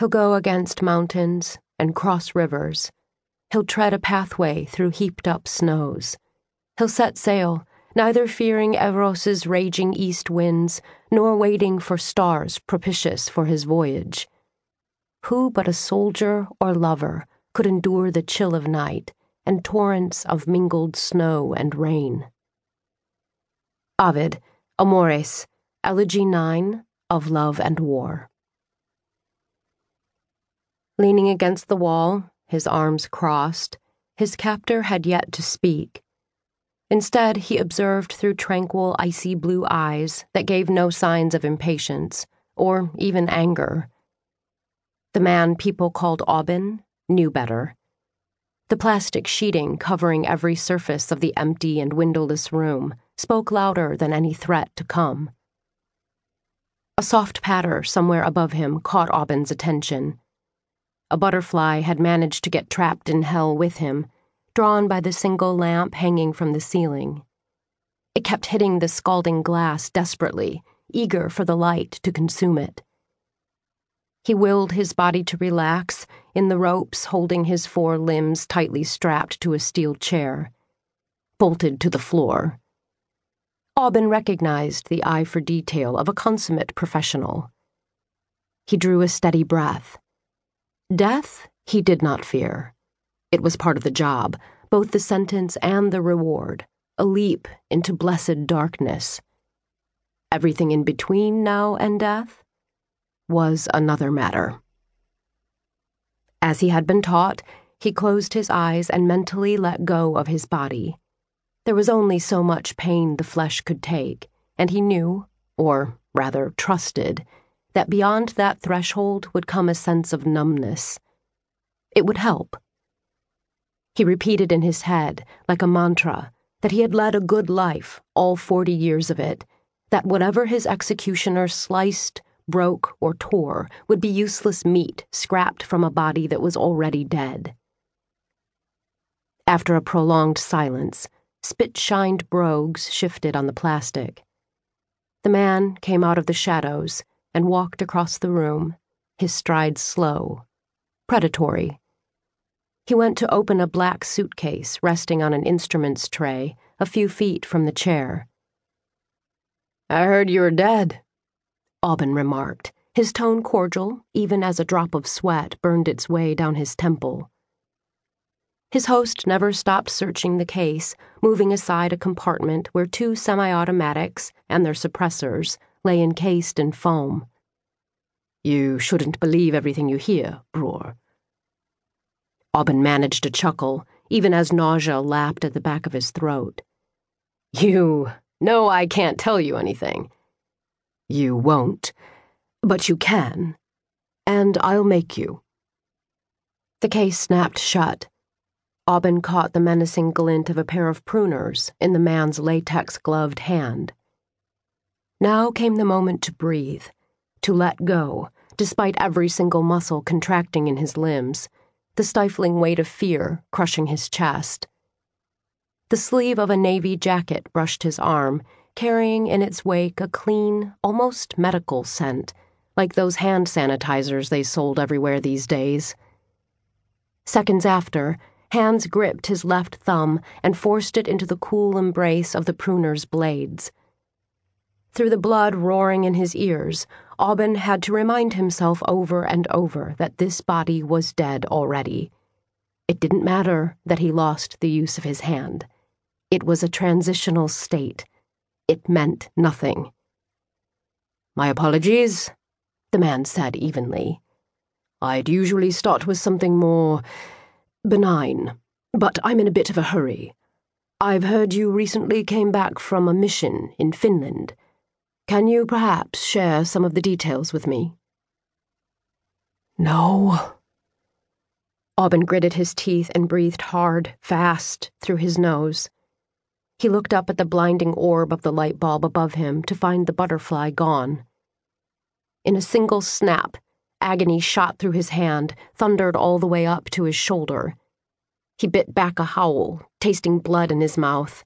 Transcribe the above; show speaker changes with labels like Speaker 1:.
Speaker 1: He'll go against mountains and cross rivers. He'll tread a pathway through heaped up snows. He'll set sail, neither fearing Evros's raging east winds, nor waiting for stars propitious for his voyage. Who but a soldier or lover could endure the chill of night and torrents of mingled snow and rain? Ovid, Amores, Elegy 9 of Love and War. Leaning against the wall, his arms crossed, his captor had yet to speak. Instead, he observed through tranquil, icy blue eyes that gave no signs of impatience, or even anger. The man people called Aubin knew better. The plastic sheeting covering every surface of the empty and windowless room spoke louder than any threat to come. A soft patter somewhere above him caught Aubin's attention. A butterfly had managed to get trapped in hell with him drawn by the single lamp hanging from the ceiling. It kept hitting the scalding glass desperately, eager for the light to consume it. He willed his body to relax in the ropes holding his four limbs tightly strapped to a steel chair, bolted to the floor. Aubin recognized the eye for detail of a consummate professional. He drew a steady breath. Death he did not fear. It was part of the job, both the sentence and the reward, a leap into blessed darkness. Everything in between now and death was another matter. As he had been taught, he closed his eyes and mentally let go of his body. There was only so much pain the flesh could take, and he knew, or rather trusted, that beyond that threshold would come a sense of numbness. It would help. He repeated in his head, like a mantra, that he had led a good life, all forty years of it, that whatever his executioner sliced, broke, or tore would be useless meat scrapped from a body that was already dead. After a prolonged silence, spit shined brogues shifted on the plastic. The man came out of the shadows and walked across the room, his stride slow, predatory he went to open a black suitcase resting on an instruments tray a few feet from the chair. I heard you were dead, Aubin remarked, his tone cordial, even as a drop of sweat burned its way down his temple. His host never stopped searching the case, moving aside a compartment where two semi automatics and their suppressors lay encased in foam. You shouldn't believe everything you hear, Bror. Aubin managed to chuckle, even as nausea lapped at the back of his throat. You know I can't tell you anything. You won't, but you can, and I'll make you. The case snapped shut. Aubin caught the menacing glint of a pair of pruners in the man's latex gloved hand. Now came the moment to breathe, to let go, despite every single muscle contracting in his limbs the stifling weight of fear crushing his chest. The sleeve of a navy jacket brushed his arm, carrying in its wake a clean, almost medical scent, like those hand sanitizers they sold everywhere these days. Seconds after, hands gripped his left thumb and forced it into the cool embrace of the pruner's blades. Through the blood roaring in his ears, Aubin had to remind himself over and over that this body was dead already. It didn't matter that he lost the use of his hand. It was a transitional state. It meant nothing. My apologies, the man said evenly. I'd usually start with something more benign, but I'm in a bit of a hurry. I've heard you recently came back from a mission in Finland. Can you perhaps share some of the details with me?
Speaker 2: No.
Speaker 1: Aubin gritted his teeth and breathed hard, fast, through his nose. He looked up at the blinding orb of the light bulb above him to find the butterfly gone. In a single snap, agony shot through his hand, thundered all the way up to his shoulder. He bit back a howl, tasting blood in his mouth.